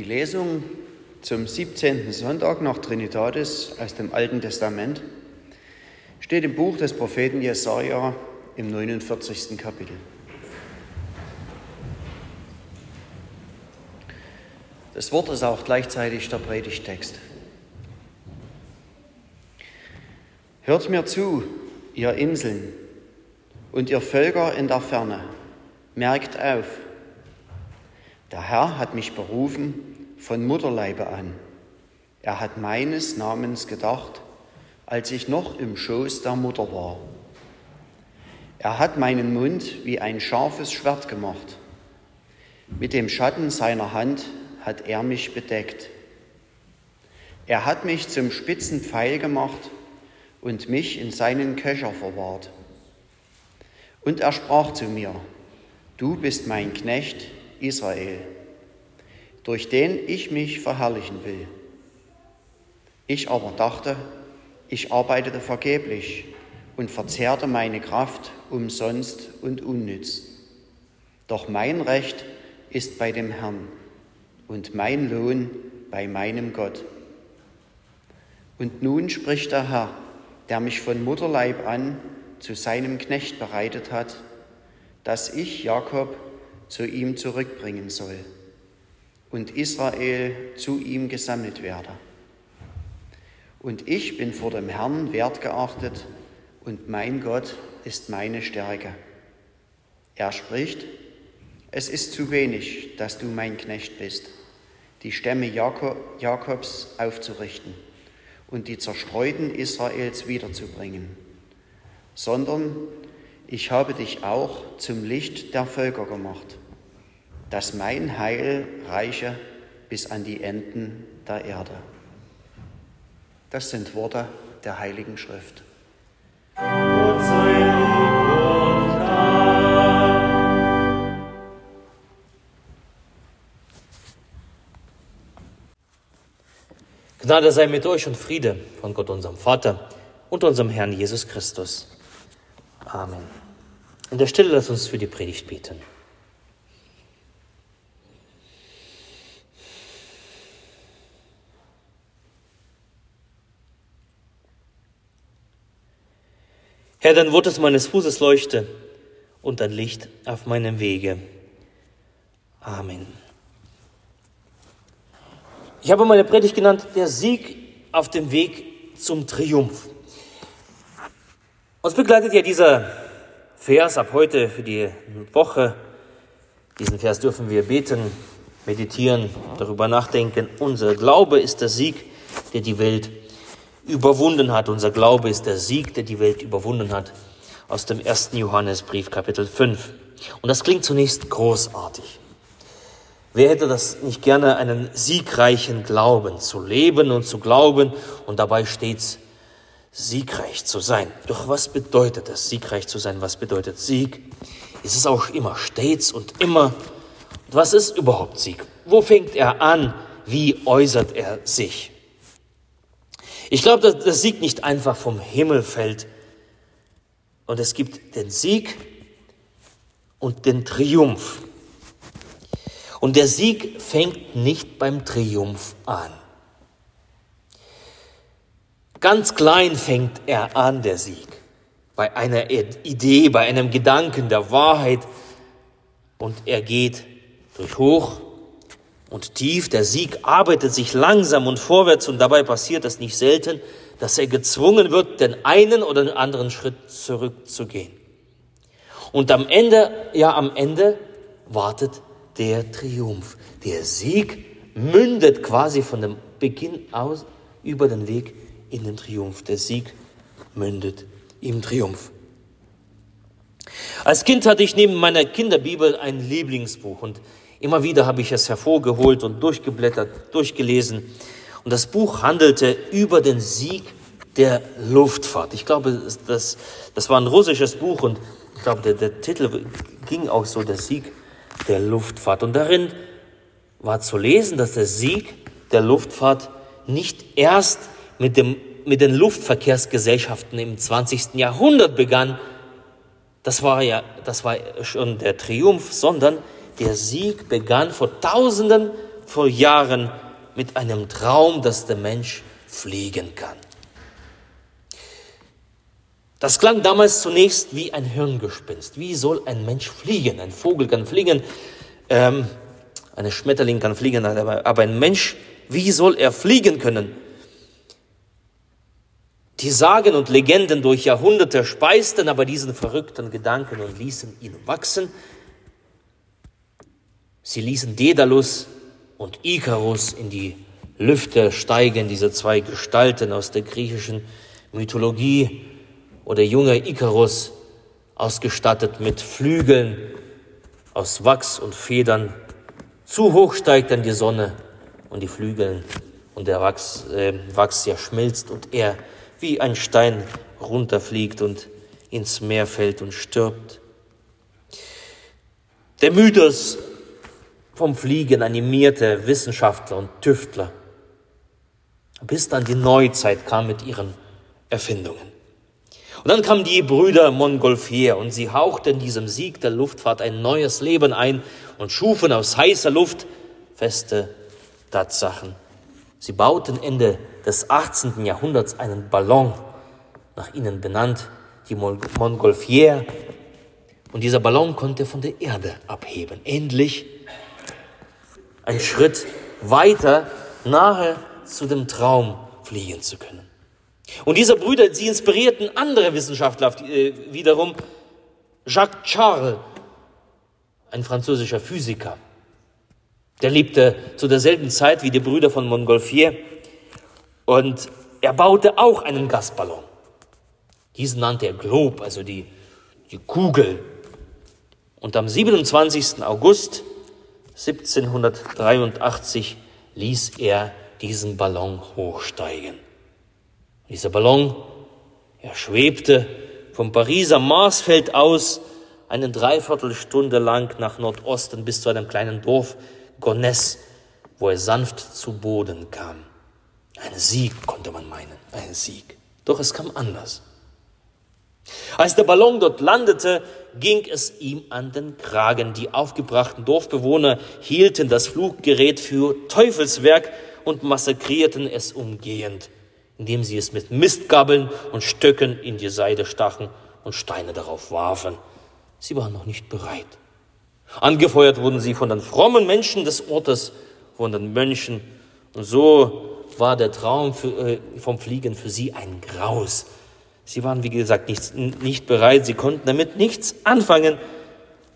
Die Lesung zum 17. Sonntag nach Trinitatis aus dem Alten Testament steht im Buch des Propheten Jesaja im 49. Kapitel. Das Wort ist auch gleichzeitig der Predigtext. Hört mir zu, ihr Inseln und ihr Völker in der Ferne, merkt auf. Der Herr hat mich berufen von Mutterleibe an. Er hat meines Namens gedacht, als ich noch im Schoß der Mutter war. Er hat meinen Mund wie ein scharfes Schwert gemacht. Mit dem Schatten seiner Hand hat er mich bedeckt. Er hat mich zum spitzen Pfeil gemacht und mich in seinen Köcher verwahrt. Und er sprach zu mir, du bist mein Knecht Israel durch den ich mich verherrlichen will. Ich aber dachte, ich arbeitete vergeblich und verzehrte meine Kraft umsonst und unnütz. Doch mein Recht ist bei dem Herrn und mein Lohn bei meinem Gott. Und nun spricht der Herr, der mich von Mutterleib an zu seinem Knecht bereitet hat, dass ich Jakob zu ihm zurückbringen soll und Israel zu ihm gesammelt werde. Und ich bin vor dem Herrn wertgeachtet und mein Gott ist meine Stärke. Er spricht, es ist zu wenig, dass du mein Knecht bist, die Stämme Jakobs aufzurichten und die Zerstreuten Israels wiederzubringen, sondern ich habe dich auch zum Licht der Völker gemacht dass mein Heil reiche bis an die Enden der Erde. Das sind Worte der Heiligen Schrift. Gnade sei mit euch und Friede von Gott, unserem Vater und unserem Herrn Jesus Christus. Amen. In der Stille lass uns für die Predigt beten. Herr, dein Wort ist meines Fußes Leuchte und ein Licht auf meinem Wege. Amen. Ich habe meine Predigt genannt, der Sieg auf dem Weg zum Triumph. Uns begleitet ja dieser Vers ab heute für die Woche. Diesen Vers dürfen wir beten, meditieren, darüber nachdenken. Unser Glaube ist der Sieg, der die Welt überwunden hat. Unser Glaube ist der Sieg, der die Welt überwunden hat. Aus dem ersten Johannesbrief, Kapitel 5. Und das klingt zunächst großartig. Wer hätte das nicht gerne, einen siegreichen Glauben zu leben und zu glauben und dabei stets siegreich zu sein? Doch was bedeutet es, siegreich zu sein? Was bedeutet Sieg? Ist es auch immer stets und immer? Und was ist überhaupt Sieg? Wo fängt er an? Wie äußert er sich? Ich glaube, dass der Sieg nicht einfach vom Himmel fällt. Und es gibt den Sieg und den Triumph. Und der Sieg fängt nicht beim Triumph an. Ganz klein fängt er an, der Sieg. Bei einer Idee, bei einem Gedanken der Wahrheit. Und er geht durch hoch und tief. Der Sieg arbeitet sich langsam und vorwärts und dabei passiert es nicht selten, dass er gezwungen wird, den einen oder den anderen Schritt zurückzugehen. Und am Ende, ja am Ende wartet der Triumph. Der Sieg mündet quasi von dem Beginn aus über den Weg in den Triumph. Der Sieg mündet im Triumph. Als Kind hatte ich neben meiner Kinderbibel ein Lieblingsbuch und Immer wieder habe ich es hervorgeholt und durchgeblättert, durchgelesen. Und das Buch handelte über den Sieg der Luftfahrt. Ich glaube, das, das war ein russisches Buch und ich glaube, der, der Titel ging auch so, der Sieg der Luftfahrt. Und darin war zu lesen, dass der Sieg der Luftfahrt nicht erst mit, dem, mit den Luftverkehrsgesellschaften im 20. Jahrhundert begann, das war ja das war schon der Triumph, sondern der Sieg begann vor Tausenden vor Jahren mit einem Traum, dass der Mensch fliegen kann. Das klang damals zunächst wie ein Hirngespinst. Wie soll ein Mensch fliegen? Ein Vogel kann fliegen, ähm, eine Schmetterling kann fliegen, aber, aber ein Mensch, wie soll er fliegen können? Die Sagen und Legenden durch Jahrhunderte speisten aber diesen verrückten Gedanken und ließen ihn wachsen. Sie ließen Daedalus und Ikarus in die Lüfte steigen, diese zwei Gestalten aus der griechischen Mythologie, oder junge Ikarus, ausgestattet mit Flügeln aus Wachs und Federn. Zu hoch steigt dann die Sonne und die Flügel und der Wachs, äh, Wachs ja schmilzt und er wie ein Stein runterfliegt und ins Meer fällt und stirbt. Der Mythos vom Fliegen animierte Wissenschaftler und Tüftler, bis dann die Neuzeit kam mit ihren Erfindungen. Und dann kamen die Brüder Montgolfier und sie hauchten diesem Sieg der Luftfahrt ein neues Leben ein und schufen aus heißer Luft feste Tatsachen. Sie bauten Ende des 18. Jahrhunderts einen Ballon, nach ihnen benannt, die Montgolfier. Und dieser Ballon konnte von der Erde abheben. Endlich ein Schritt weiter nahe zu dem Traum fliegen zu können. Und diese Brüder, sie inspirierten andere Wissenschaftler äh, wiederum. Jacques Charles, ein französischer Physiker, der lebte zu derselben Zeit wie die Brüder von Montgolfier und er baute auch einen Gasballon. Diesen nannte er Globe, also die, die Kugel. Und am 27. August 1783 ließ er diesen Ballon hochsteigen. Dieser Ballon, er schwebte vom Pariser Marsfeld aus eine Dreiviertelstunde lang nach Nordosten bis zu einem kleinen Dorf Gonesse, wo er sanft zu Boden kam. Ein Sieg, konnte man meinen, ein Sieg. Doch es kam anders. Als der Ballon dort landete, ging es ihm an den Kragen. Die aufgebrachten Dorfbewohner hielten das Fluggerät für Teufelswerk und massakrierten es umgehend indem sie es mit Mistgabeln und Stöcken in die Seide stachen und Steine darauf warfen. Sie waren noch nicht bereit. Angefeuert wurden sie von den frommen Menschen des Ortes, von den Mönchen. Und so war der Traum für, äh, vom Fliegen für sie ein Graus. Sie waren, wie gesagt, nicht, nicht bereit. Sie konnten damit nichts anfangen.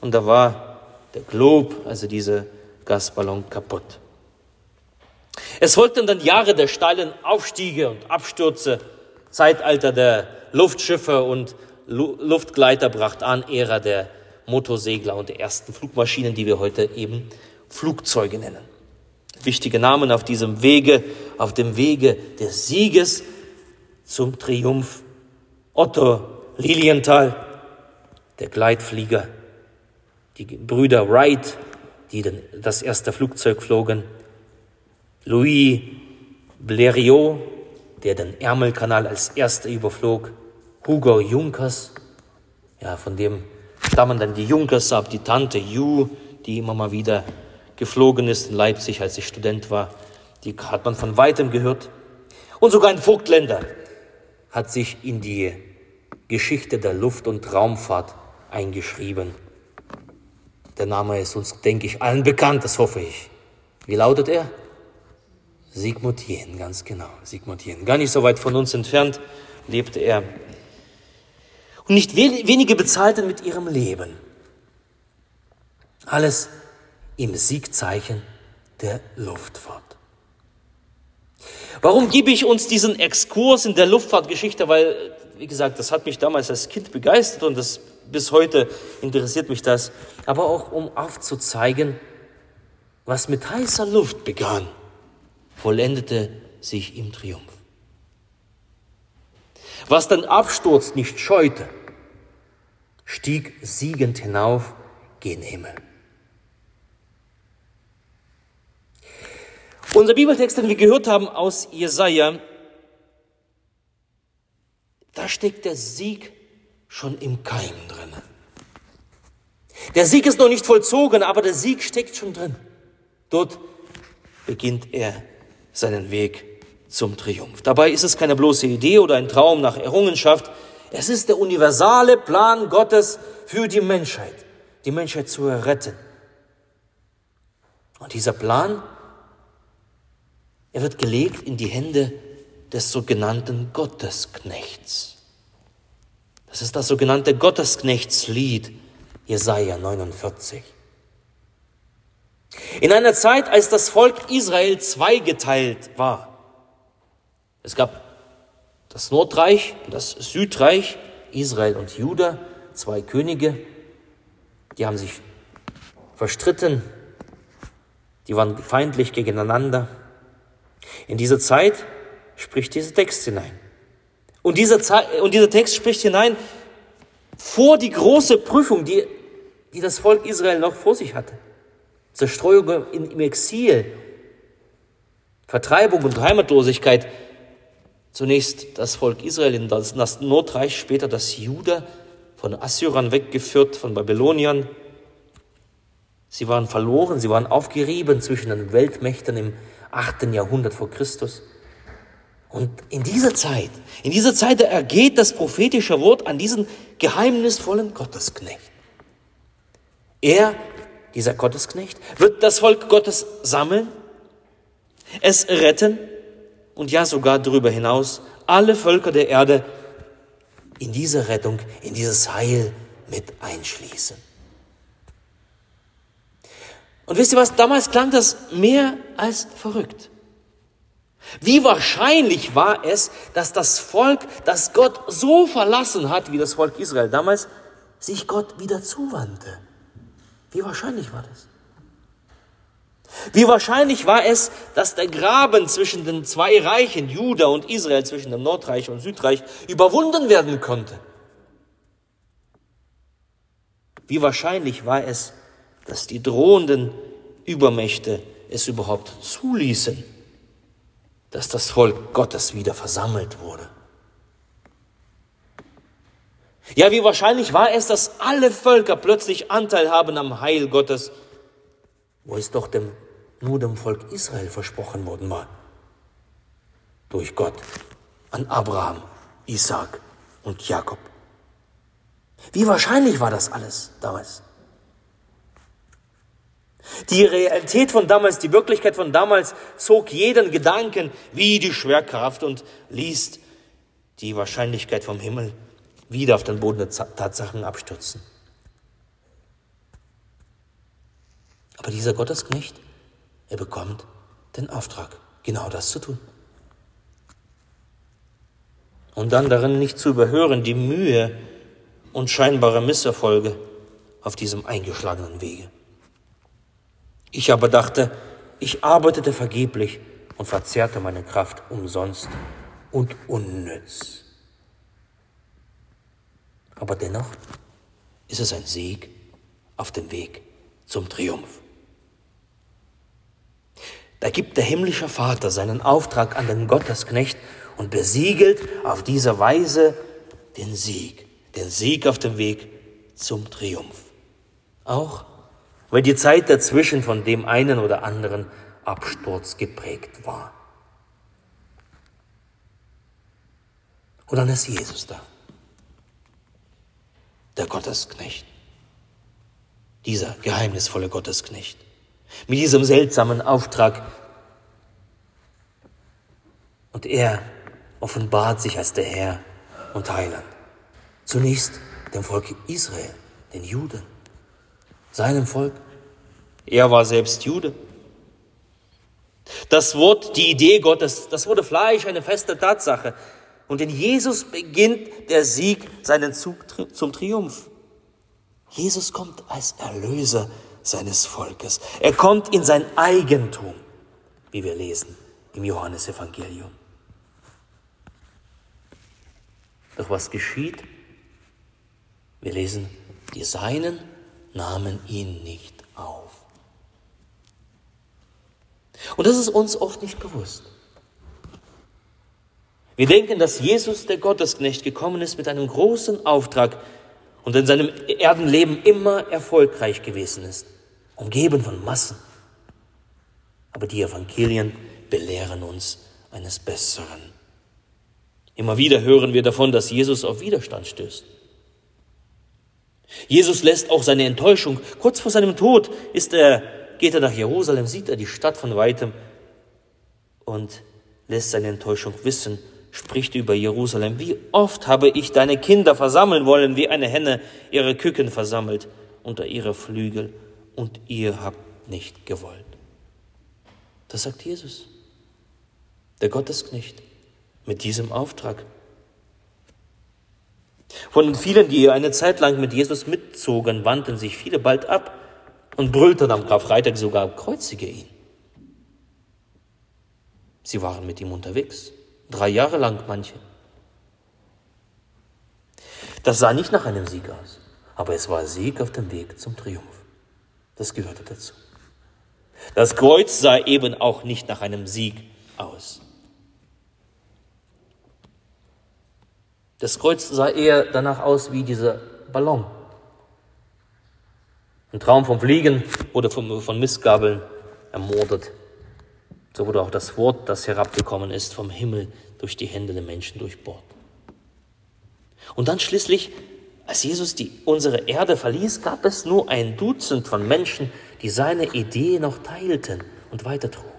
Und da war der Glob, also dieser Gasballon, kaputt. Es folgten dann Jahre der steilen Aufstiege und Abstürze. Zeitalter der Luftschiffe und Luftgleiter bracht an, Ära der Motorsegler und der ersten Flugmaschinen, die wir heute eben Flugzeuge nennen. Wichtige Namen auf diesem Wege, auf dem Wege des Sieges zum Triumph. Otto Lilienthal, der Gleitflieger, die Brüder Wright, die das erste Flugzeug flogen, Louis Blériot, der den Ärmelkanal als erster überflog, Hugo Junkers, ja, von dem stammen dann die Junkers ab, die Tante Ju, die immer mal wieder geflogen ist in Leipzig, als ich Student war, die hat man von weitem gehört. Und sogar ein Vogtländer hat sich in die Geschichte der Luft- und Raumfahrt eingeschrieben. Der Name ist uns, denke ich, allen bekannt, das hoffe ich. Wie lautet er? Sigmund Jähn, ganz genau, Sigmund Jähn. Gar nicht so weit von uns entfernt lebte er. Und nicht wenige bezahlten mit ihrem Leben. Alles im Siegzeichen der Luftfahrt. Warum gebe ich uns diesen Exkurs in der Luftfahrtgeschichte? Weil, wie gesagt, das hat mich damals als Kind begeistert und das, bis heute interessiert mich das. Aber auch um aufzuzeigen, was mit heißer Luft begann vollendete sich im Triumph. Was den Absturz nicht scheute, stieg siegend hinauf gen Himmel. Unser Bibeltext, den wir gehört haben aus Jesaja, da steckt der Sieg schon im Keim drin. Der Sieg ist noch nicht vollzogen, aber der Sieg steckt schon drin. Dort beginnt er seinen Weg zum Triumph. Dabei ist es keine bloße Idee oder ein Traum nach Errungenschaft. Es ist der universale Plan Gottes für die Menschheit, die Menschheit zu erretten. Und dieser Plan, er wird gelegt in die Hände des sogenannten Gottesknechts. Das ist das sogenannte Gottesknechtslied, Jesaja 49. In einer Zeit, als das Volk Israel zweigeteilt war. Es gab das Nordreich und das Südreich, Israel und Juda, zwei Könige, die haben sich verstritten, die waren feindlich gegeneinander. In diese Zeit spricht dieser Text hinein. Und dieser, Zeit, und dieser Text spricht hinein vor die große Prüfung, die, die das Volk Israel noch vor sich hatte. Zerstreuung im Exil, Vertreibung und Heimatlosigkeit. Zunächst das Volk Israel in das Nordreich, später das Juda, von Assyrern weggeführt, von Babyloniern. Sie waren verloren, sie waren aufgerieben zwischen den Weltmächten im 8. Jahrhundert vor Christus. Und in dieser Zeit, in dieser Zeit ergeht das prophetische Wort an diesen geheimnisvollen Gottesknecht. Er, dieser Gottesknecht, wird das Volk Gottes sammeln, es retten und ja sogar darüber hinaus alle Völker der Erde in diese Rettung, in dieses Heil mit einschließen. Und wisst ihr was, damals klang das mehr als verrückt. Wie wahrscheinlich war es, dass das Volk, das Gott so verlassen hat, wie das Volk Israel damals, sich Gott wieder zuwandte? Wie wahrscheinlich war das? Wie wahrscheinlich war es, dass der Graben zwischen den zwei Reichen, Juda und Israel, zwischen dem Nordreich und Südreich, überwunden werden konnte? Wie wahrscheinlich war es, dass die drohenden Übermächte es überhaupt zuließen, dass das Volk Gottes wieder versammelt wurde. Ja, wie wahrscheinlich war es, dass alle Völker plötzlich Anteil haben am Heil Gottes, wo es doch dem, nur dem Volk Israel versprochen worden war. Durch Gott an Abraham, Isaac und Jakob. Wie wahrscheinlich war das alles damals? Die Realität von damals, die Wirklichkeit von damals zog jeden Gedanken wie die Schwerkraft und ließ die Wahrscheinlichkeit vom Himmel wieder auf den Boden der Tatsachen abstürzen. Aber dieser Gottesknecht, er bekommt den Auftrag, genau das zu tun. Und dann darin nicht zu überhören die Mühe und scheinbare Misserfolge auf diesem eingeschlagenen Wege. Ich aber dachte, ich arbeitete vergeblich und verzehrte meine Kraft umsonst und unnütz. Aber dennoch ist es ein Sieg auf dem Weg zum Triumph. Da gibt der himmlische Vater seinen Auftrag an den Gottesknecht und besiegelt auf diese Weise den Sieg, den Sieg auf dem Weg zum Triumph. Auch weil die Zeit dazwischen von dem einen oder anderen Absturz geprägt war. Und dann ist Jesus da, der Gottesknecht, dieser geheimnisvolle Gottesknecht, mit diesem seltsamen Auftrag. Und er offenbart sich als der Herr und Heiland. Zunächst dem Volk Israel, den Juden seinem Volk. Er war selbst Jude. Das Wort, die Idee Gottes, das wurde Fleisch, eine feste Tatsache. Und in Jesus beginnt der Sieg seinen Zug zum Triumph. Jesus kommt als Erlöser seines Volkes. Er kommt in sein Eigentum, wie wir lesen im Johannesevangelium. Doch was geschieht? Wir lesen, die Seinen nahmen ihn nicht auf. Und das ist uns oft nicht bewusst. Wir denken, dass Jesus, der Gottesknecht, gekommen ist mit einem großen Auftrag und in seinem Erdenleben immer erfolgreich gewesen ist, umgeben von Massen. Aber die Evangelien belehren uns eines Besseren. Immer wieder hören wir davon, dass Jesus auf Widerstand stößt. Jesus lässt auch seine Enttäuschung, kurz vor seinem Tod ist er, geht er nach Jerusalem, sieht er die Stadt von weitem und lässt seine Enttäuschung wissen, spricht über Jerusalem. Wie oft habe ich deine Kinder versammeln wollen, wie eine Henne ihre Küken versammelt unter ihre Flügel, und ihr habt nicht gewollt. Das sagt Jesus, der Gottesknecht, mit diesem Auftrag. Von den vielen, die eine Zeit lang mit Jesus mitzogen, wandten sich viele bald ab und brüllten am Karfreitag sogar, kreuzige ihn. Sie waren mit ihm unterwegs, drei Jahre lang manche. Das sah nicht nach einem Sieg aus, aber es war Sieg auf dem Weg zum Triumph. Das gehörte dazu. Das Kreuz sah eben auch nicht nach einem Sieg aus. Das Kreuz sah eher danach aus wie dieser Ballon. Ein Traum vom Fliegen wurde von Missgabeln ermordet. So wurde auch das Wort, das herabgekommen ist vom Himmel durch die Hände der Menschen durchbohrt. Und dann schließlich, als Jesus die, unsere Erde verließ, gab es nur ein Dutzend von Menschen, die seine Idee noch teilten und weitertrugen.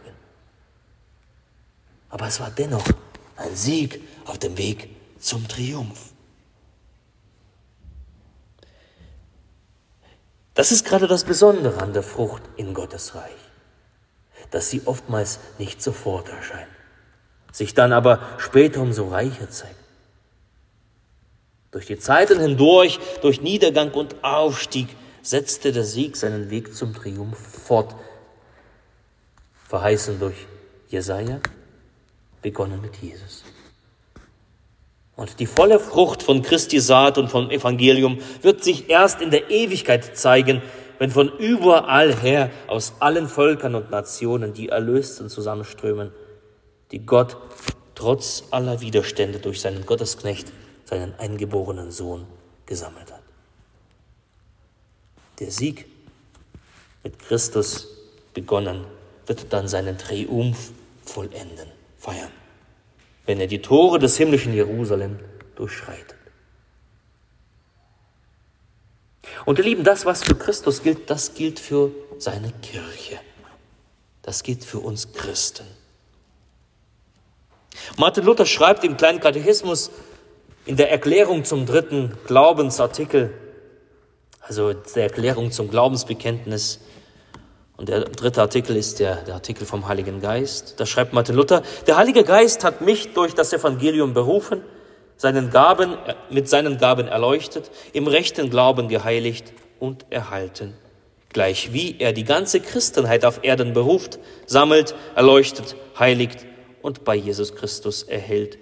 Aber es war dennoch ein Sieg auf dem Weg zum Triumph. Das ist gerade das Besondere an der Frucht in Gottes Reich, dass sie oftmals nicht sofort erscheint, sich dann aber später umso reicher zeigt. Durch die Zeiten hindurch, durch Niedergang und Aufstieg, setzte der Sieg seinen Weg zum Triumph fort, verheißen durch Jesaja, begonnen mit Jesus. Und die volle Frucht von Christi Saat und vom Evangelium wird sich erst in der Ewigkeit zeigen, wenn von überall her aus allen Völkern und Nationen die Erlösten zusammenströmen, die Gott trotz aller Widerstände durch seinen Gottesknecht, seinen eingeborenen Sohn, gesammelt hat. Der Sieg mit Christus begonnen wird dann seinen Triumph vollenden, feiern wenn er die Tore des himmlischen Jerusalem durchschreitet. Und ihr Lieben, das, was für Christus gilt, das gilt für seine Kirche. Das gilt für uns Christen. Martin Luther schreibt im kleinen Katechismus in der Erklärung zum dritten Glaubensartikel, also der Erklärung zum Glaubensbekenntnis, und der dritte Artikel ist der, der Artikel vom Heiligen Geist. Da schreibt Martin Luther, der Heilige Geist hat mich durch das Evangelium berufen, seinen Gaben, mit seinen Gaben erleuchtet, im rechten Glauben geheiligt und erhalten. Gleich wie er die ganze Christenheit auf Erden beruft, sammelt, erleuchtet, heiligt und bei Jesus Christus erhält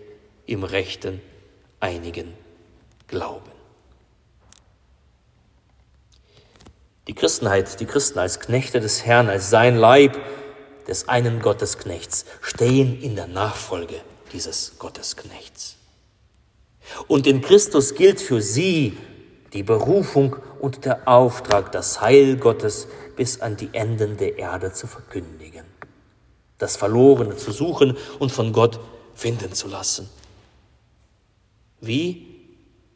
im rechten, einigen Glauben. Die Christenheit, die Christen als Knechte des Herrn, als sein Leib des einen Gottesknechts, stehen in der Nachfolge dieses Gottesknechts. Und in Christus gilt für sie die Berufung und der Auftrag, das Heil Gottes bis an die Enden der Erde zu verkündigen, das Verlorene zu suchen und von Gott finden zu lassen. Wie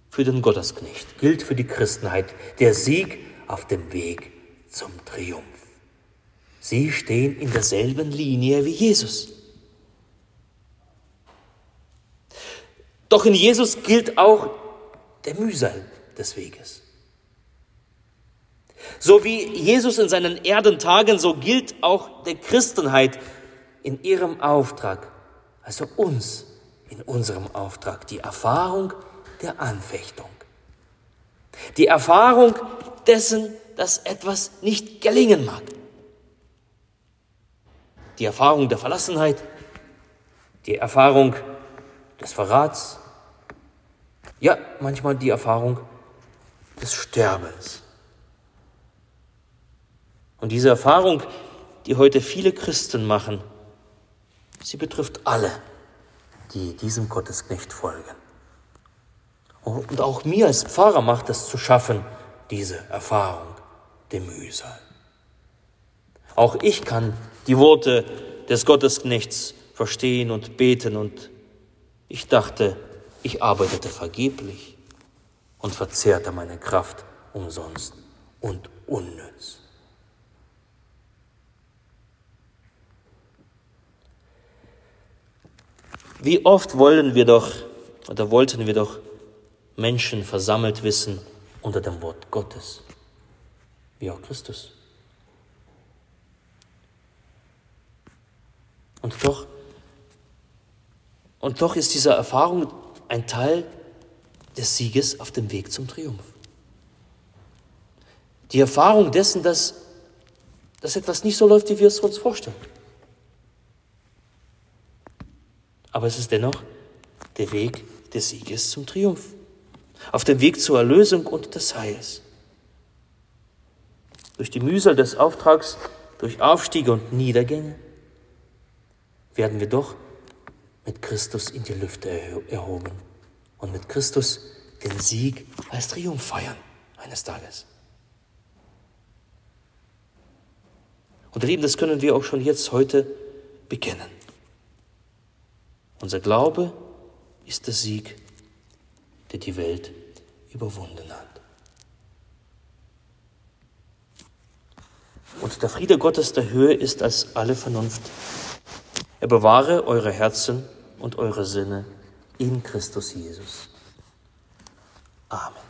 für den Gottesknecht gilt für die Christenheit der Sieg auf dem Weg zum Triumph. Sie stehen in derselben Linie wie Jesus. Doch in Jesus gilt auch der Mühsal des Weges. So wie Jesus in seinen Erdentagen, so gilt auch der Christenheit in ihrem Auftrag, also uns in unserem Auftrag, die Erfahrung der Anfechtung. Die Erfahrung dessen, dass etwas nicht gelingen mag. Die Erfahrung der Verlassenheit, die Erfahrung des Verrats, ja, manchmal die Erfahrung des Sterbens. Und diese Erfahrung, die heute viele Christen machen, sie betrifft alle, die diesem Gottesknecht folgen. Und auch mir als Pfarrer macht es zu schaffen, diese Erfahrung, dem Mühsal. Auch ich kann die Worte des Gottesknechts verstehen und beten und ich dachte, ich arbeitete vergeblich und verzehrte meine Kraft umsonst und unnütz. Wie oft wollen wir doch oder wollten wir doch Menschen versammelt wissen unter dem Wort Gottes, wie auch Christus. Und doch, und doch ist diese Erfahrung ein Teil des Sieges auf dem Weg zum Triumph. Die Erfahrung dessen, dass, dass etwas nicht so läuft, wie wir es uns vorstellen. Aber es ist dennoch der Weg des Sieges zum Triumph. Auf dem Weg zur Erlösung und des Heils. Durch die Mühsal des Auftrags, durch Aufstiege und Niedergänge werden wir doch mit Christus in die Lüfte erhoben und mit Christus den Sieg als Triumph feiern eines Tages. Und ihr Lieben, das können wir auch schon jetzt heute bekennen. Unser Glaube ist der Sieg, der die Welt überwunden hat. Und der Friede Gottes der Höhe ist als alle Vernunft. Er bewahre eure Herzen und eure Sinne in Christus Jesus. Amen.